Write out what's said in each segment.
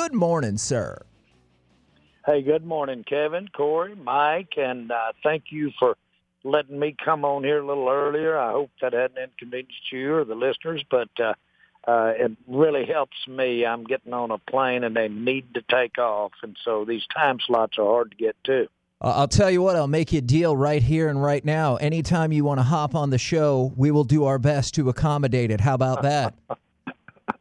Good morning, sir. Hey, good morning, Kevin, Corey, Mike, and uh, thank you for letting me come on here a little earlier. I hope that hadn't inconvenienced you or the listeners, but uh, uh, it really helps me. I'm getting on a plane and they need to take off, and so these time slots are hard to get to. Uh, I'll tell you what, I'll make you a deal right here and right now. Anytime you want to hop on the show, we will do our best to accommodate it. How about that?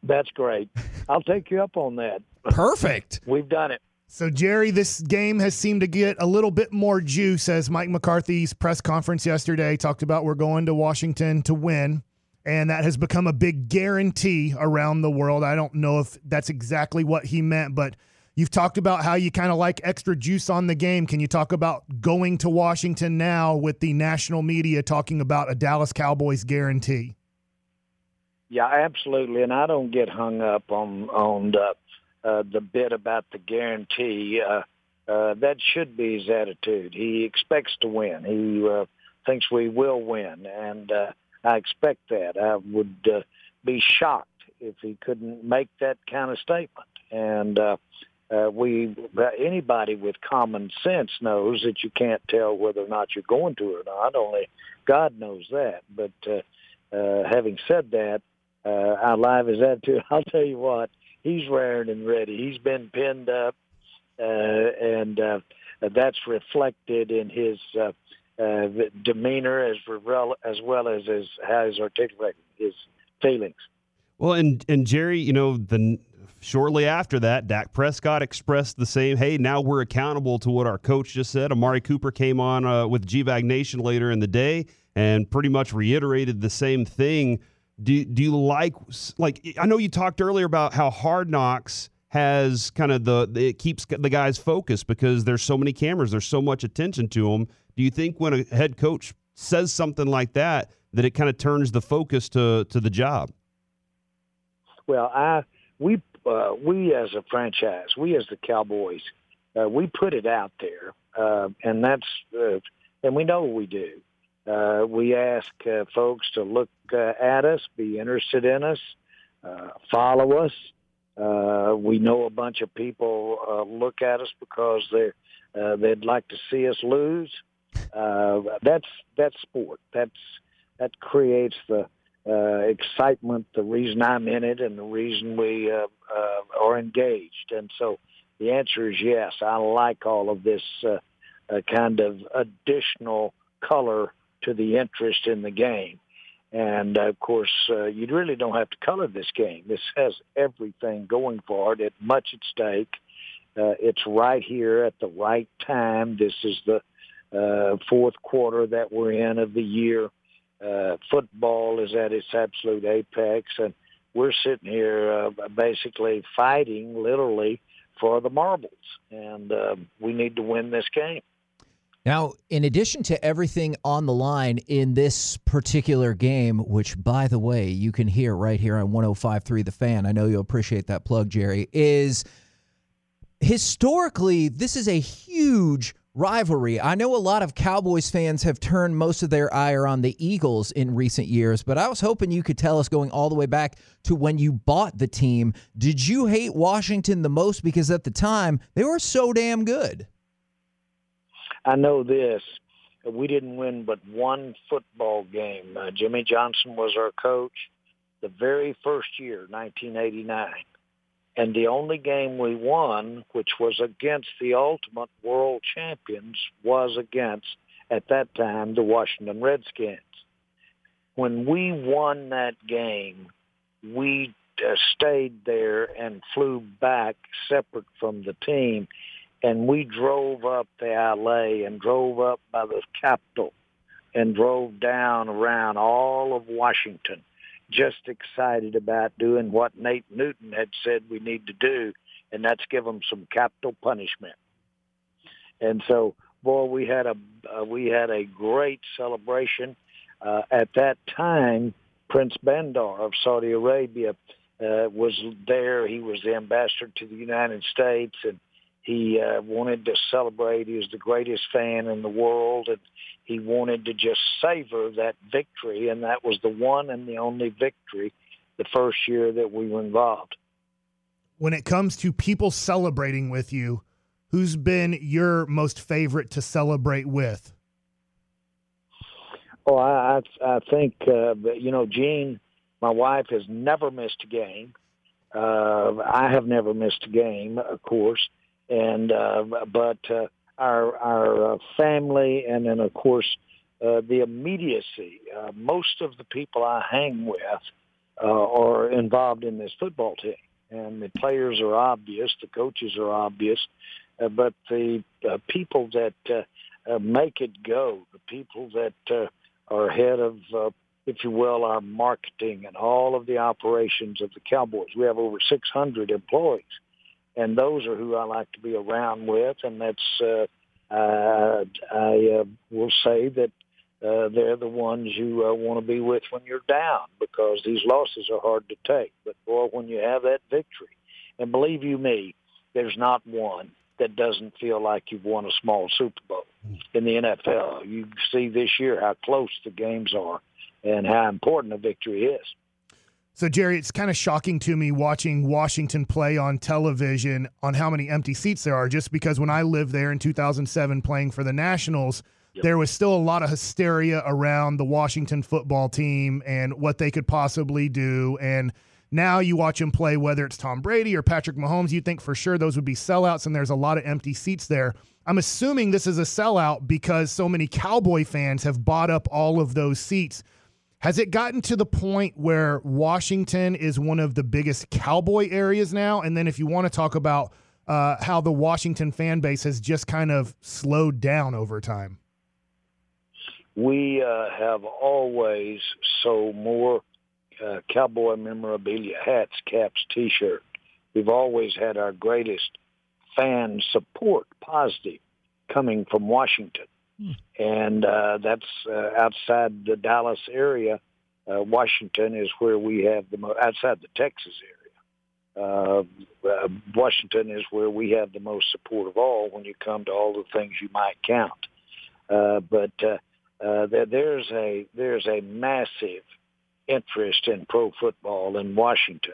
That's great. I'll take you up on that. Perfect. We've done it. So, Jerry, this game has seemed to get a little bit more juice as Mike McCarthy's press conference yesterday talked about we're going to Washington to win. And that has become a big guarantee around the world. I don't know if that's exactly what he meant, but you've talked about how you kind of like extra juice on the game. Can you talk about going to Washington now with the national media talking about a Dallas Cowboys guarantee? Yeah, absolutely. And I don't get hung up on on the uh, the bit about the guarantee. Uh, uh, that should be his attitude. He expects to win. He uh, thinks we will win, and uh, I expect that. I would uh, be shocked if he couldn't make that kind of statement. And uh, uh, we, anybody with common sense knows that you can't tell whether or not you're going to or not. Only God knows that. But uh, uh, having said that, uh, our live his attitude. I'll tell you what he's raring and ready. He's been pinned up, uh, and uh, that's reflected in his uh, uh, demeanor as well as well as his how he's articulating his feelings. Well, and and Jerry, you know, the shortly after that, Dak Prescott expressed the same. Hey, now we're accountable to what our coach just said. Amari Cooper came on uh, with GBag Nation later in the day and pretty much reiterated the same thing do do you like like I know you talked earlier about how Hard Knocks has kind of the it keeps the guys focused because there's so many cameras, there's so much attention to them. Do you think when a head coach says something like that that it kind of turns the focus to to the job? Well, I we uh, we as a franchise, we as the Cowboys, uh, we put it out there, uh, and that's uh, and we know we do. Uh, we ask uh, folks to look uh, at us, be interested in us, uh, follow us. Uh, we know a bunch of people uh, look at us because they they'd like to see us lose. That's that's sport. That's that creates the excitement, the reason I'm in it, and the reason we are engaged. And so the answer is yes. I like all of this kind of additional color to the interest in the game. And uh, of course, uh, you really don't have to color this game. This has everything going for it. It's much at stake. Uh, it's right here at the right time. This is the uh, fourth quarter that we're in of the year. Uh, football is at its absolute apex, and we're sitting here uh, basically fighting, literally, for the marbles. And uh, we need to win this game. Now, in addition to everything on the line in this particular game, which, by the way, you can hear right here on 105.3 The Fan, I know you'll appreciate that plug, Jerry, is historically, this is a huge rivalry. I know a lot of Cowboys fans have turned most of their ire on the Eagles in recent years, but I was hoping you could tell us going all the way back to when you bought the team. Did you hate Washington the most because at the time they were so damn good? I know this. We didn't win but one football game. Uh, Jimmy Johnson was our coach the very first year, 1989. And the only game we won, which was against the ultimate world champions, was against, at that time, the Washington Redskins. When we won that game, we uh, stayed there and flew back separate from the team and we drove up the alley and drove up by the Capitol and drove down around all of Washington, just excited about doing what Nate Newton had said we need to do, and that's give them some capital punishment. And so, boy, we had a uh, we had a great celebration. Uh, at that time, Prince Bandar of Saudi Arabia uh, was there. He was the ambassador to the United States, and he uh, wanted to celebrate. He was the greatest fan in the world, and he wanted to just savor that victory. And that was the one and the only victory the first year that we were involved. when it comes to people celebrating with you, who's been your most favorite to celebrate with? Oh, I I, think uh, you know Gene, my wife, has never missed a game. Uh, I have never missed a game, of course, and uh, but uh, our our uh, family, and then of course uh, the immediacy. Uh, most of the people I hang with uh, are involved in this football team, and the players are obvious, the coaches are obvious, uh, but the uh, people that uh, uh, make it go, the people that uh, are head of, uh, if you will, our marketing and all of the operations of the Cowboys. We have over 600 employees, and those are who I like to be around with, and that's. Uh, uh, I uh, will say that uh, they're the ones you uh, want to be with when you're down because these losses are hard to take. But boy, when you have that victory, and believe you me, there's not one that doesn't feel like you've won a small Super Bowl in the NFL. You see this year how close the games are and how important a victory is. So, Jerry, it's kind of shocking to me watching Washington play on television on how many empty seats there are, just because when I lived there in 2007 playing for the Nationals, yep. there was still a lot of hysteria around the Washington football team and what they could possibly do. And now you watch them play, whether it's Tom Brady or Patrick Mahomes, you think for sure those would be sellouts, and there's a lot of empty seats there. I'm assuming this is a sellout because so many Cowboy fans have bought up all of those seats. Has it gotten to the point where Washington is one of the biggest cowboy areas now? And then if you want to talk about uh, how the Washington fan base has just kind of slowed down over time. We uh, have always sold more uh, cowboy memorabilia, hats, caps, T-shirts. We've always had our greatest fan support, positive, coming from Washington. And uh, that's uh, outside the Dallas area. Uh, Washington is where we have the most, outside the Texas area. Uh, uh, Washington is where we have the most support of all when you come to all the things you might count. Uh, but uh, uh, there, there's a there's a massive interest in pro football in Washington,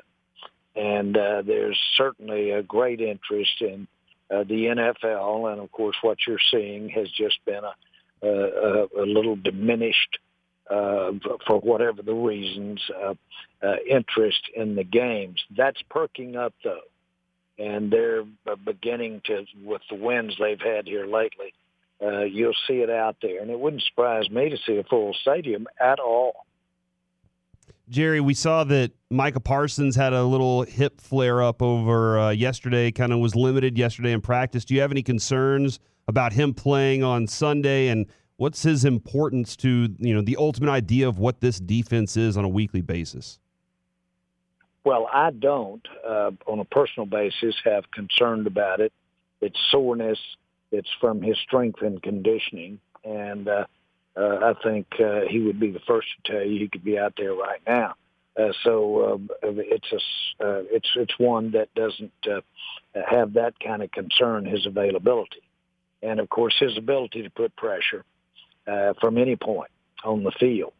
and uh, there's certainly a great interest in uh, the NFL, and of course, what you're seeing has just been a, a, a little diminished, uh, for whatever the reasons, uh, uh, interest in the games. That's perking up though, and they're beginning to, with the wins they've had here lately. Uh, you'll see it out there, and it wouldn't surprise me to see a full stadium at all. Jerry, we saw that Micah Parsons had a little hip flare up over uh, yesterday, kind of was limited yesterday in practice. Do you have any concerns about him playing on Sunday and what's his importance to, you know, the ultimate idea of what this defense is on a weekly basis? Well, I don't, uh, on a personal basis, have concerned about it. It's soreness. It's from his strength and conditioning. And, uh, uh, I think uh, he would be the first to tell you he could be out there right now. Uh, so um, it's a uh, it's it's one that doesn't uh, have that kind of concern. His availability, and of course his ability to put pressure uh, from any point on the field,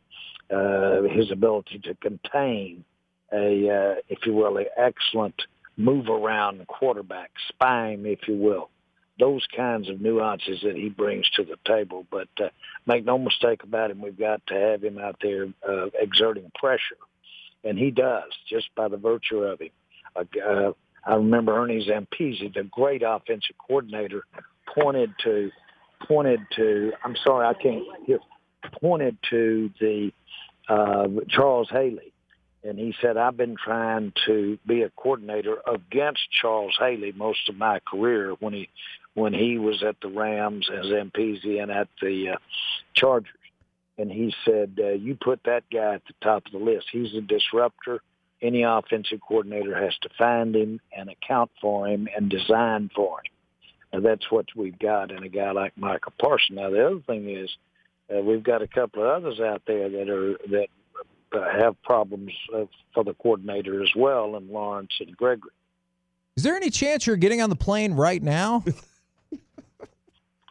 uh, his ability to contain a uh, if you will, an excellent move around quarterback spine, if you will those kinds of nuances that he brings to the table. But uh, make no mistake about it, we've got to have him out there uh, exerting pressure, and he does just by the virtue of him. Uh, I remember Ernie Zampese, the great offensive coordinator, pointed to pointed to. I'm sorry, I can't hear. Pointed to the uh, Charles Haley and he said, I've been trying to be a coordinator against Charles Haley most of my career when he when he was at the Rams as MPZ and at the uh, Chargers. And he said, uh, you put that guy at the top of the list. He's a disruptor. Any offensive coordinator has to find him and account for him and design for him. And that's what we've got in a guy like Michael Parsons. Now, the other thing is uh, we've got a couple of others out there that are that have problems uh, for the coordinator as well, and Lawrence and Gregory. Is there any chance you're getting on the plane right now?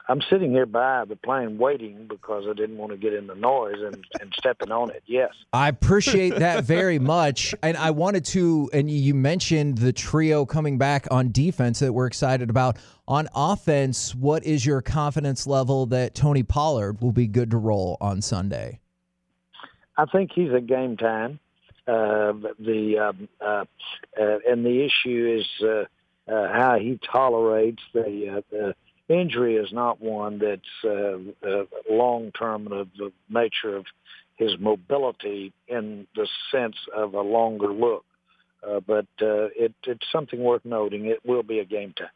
I'm sitting here by the plane waiting because I didn't want to get in the noise and, and stepping on it. Yes. I appreciate that very much. And I wanted to, and you mentioned the trio coming back on defense that we're excited about. On offense, what is your confidence level that Tony Pollard will be good to roll on Sunday? I think he's a game time. Uh, the um, uh, uh, and the issue is uh, uh, how he tolerates the, uh, the injury is not one that's uh, uh, long term of the nature of his mobility in the sense of a longer look. Uh, but uh, it, it's something worth noting. It will be a game time.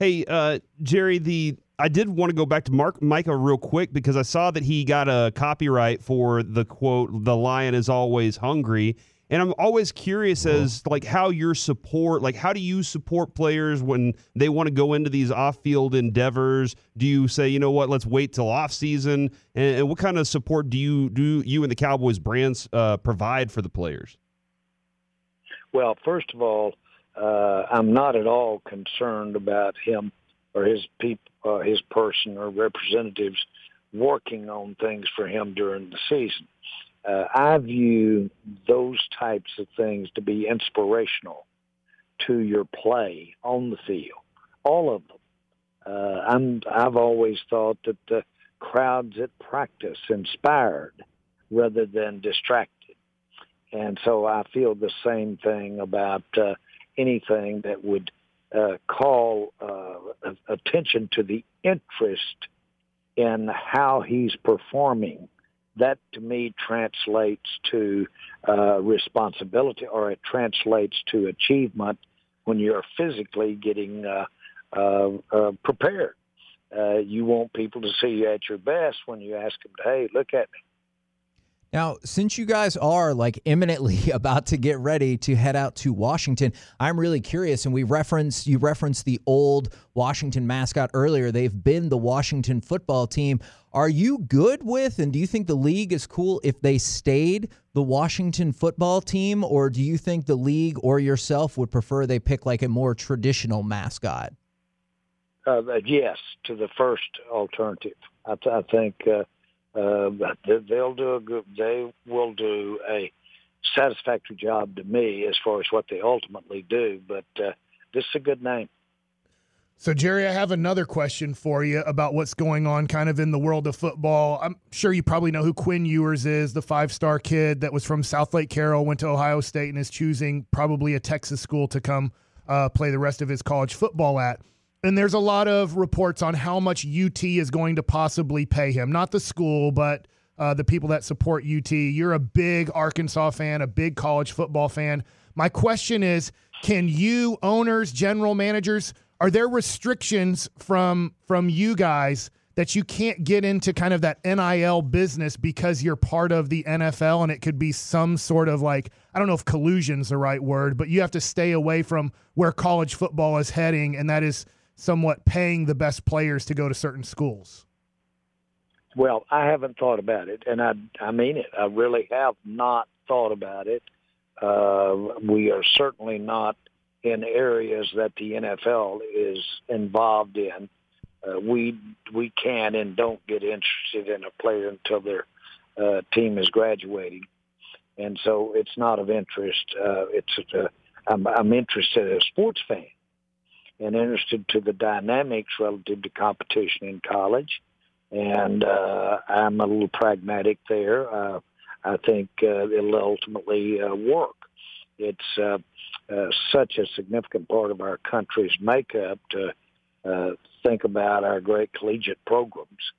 Hey, uh, Jerry, the I did want to go back to Mark Micah real quick because I saw that he got a copyright for the quote "The lion is always hungry." And I'm always curious as like how your support, like how do you support players when they want to go into these off-field endeavors? Do you say, you know what, let's wait till off season? And, and what kind of support do you do you and the Cowboys brands uh, provide for the players? Well, first of all, uh, I'm not at all concerned about him or his people, uh, his person or representatives working on things for him during the season uh, I view those types of things to be inspirational to your play on the field, all of them. Uh, I'm, I've always thought that the crowds at practice inspired rather than distracted. And so I feel the same thing about uh, anything that would uh, call uh, attention to the interest in how he's performing that to me translates to uh, responsibility or it translates to achievement when you're physically getting uh, uh, prepared. You want people to see you at your best when you ask them, hey, look at me. Now, since you guys are like imminently about to get ready to head out to Washington, I'm really curious. And we referenced you referenced the old Washington mascot earlier. They've been the Washington football team. Are you good with, and do you think the league is cool if they stayed the Washington football team, or do you think the league or yourself would prefer they pick like a more traditional mascot? Uh, yes, to the first alternative. I, th- I think. Uh, uh, they'll do a good. They will do a satisfactory job to me as far as what they ultimately do. But uh, this is a good name. So, Jerry, I have another question for you about what's going on kind of in the world of football. I'm sure you probably know who Quinn Ewers is, the five star kid that was from Southlake Carroll, went to Ohio State, and is choosing probably a Texas school to come uh, play the rest of his college football at. And there's a lot of reports on how much UT is going to possibly pay him. Not the school, but uh, the people that support UT. You're a big Arkansas fan, a big college football fan. My question is can you, owners, general managers, are there restrictions from from you guys that you can't get into kind of that NIL business because you're part of the NFL and it could be some sort of like I don't know if collusion's the right word, but you have to stay away from where college football is heading and that is somewhat paying the best players to go to certain schools? Well, I haven't thought about it, and I I mean it. I really have not thought about it. Uh, we are certainly not in areas that the NFL is involved in. Uh, we we can and don't get interested in a player until their uh, team is graduating, and so it's not of interest. Uh, it's uh, I'm, I'm interested as a sports fan and interested to the dynamics relative to competition in college. And uh, I'm a little pragmatic there. Uh, I think uh, it'll ultimately uh, work. It's uh, uh, such a significant part of our country's makeup to uh, think about our great collegiate programs.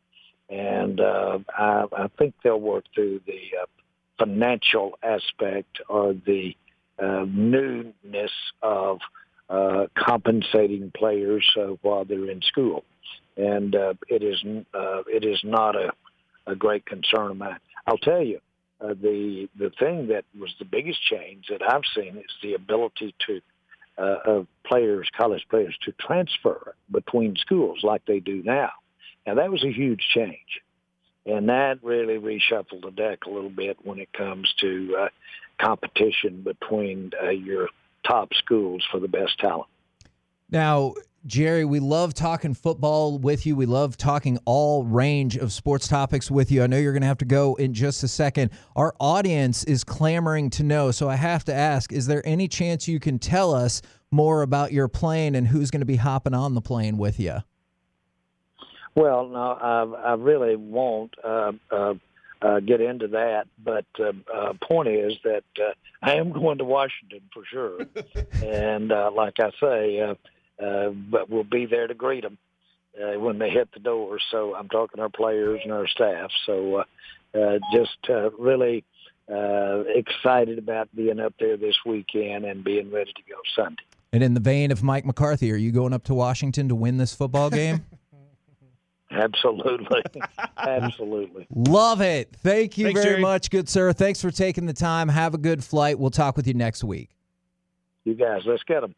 And uh, I, I think they'll work through the uh, financial aspect or the uh, newness of uh, compensating players uh, while they're in school, and uh, it is uh, it is not a, a great concern of mine. I'll tell you, uh, the the thing that was the biggest change that I've seen is the ability to uh, of players, college players, to transfer between schools like they do now. Now that was a huge change, and that really reshuffled the deck a little bit when it comes to uh, competition between uh, your top schools for the best talent. Now, Jerry, we love talking football with you. We love talking all range of sports topics with you. I know you're going to have to go in just a second. Our audience is clamoring to know, so I have to ask is there any chance you can tell us more about your plane and who's going to be hopping on the plane with you? Well, no, I, I really won't uh, uh, uh, get into that. But uh, uh, point is that uh, I am going to Washington for sure, and uh, like I say, uh, uh, but we'll be there to greet them uh, when they hit the door. So I'm talking our players and our staff. So uh, uh, just uh, really uh, excited about being up there this weekend and being ready to go Sunday. And in the vein of Mike McCarthy, are you going up to Washington to win this football game? Absolutely. Absolutely. Love it. Thank you Thanks, very Jerry. much, good sir. Thanks for taking the time. Have a good flight. We'll talk with you next week. You guys, let's get them.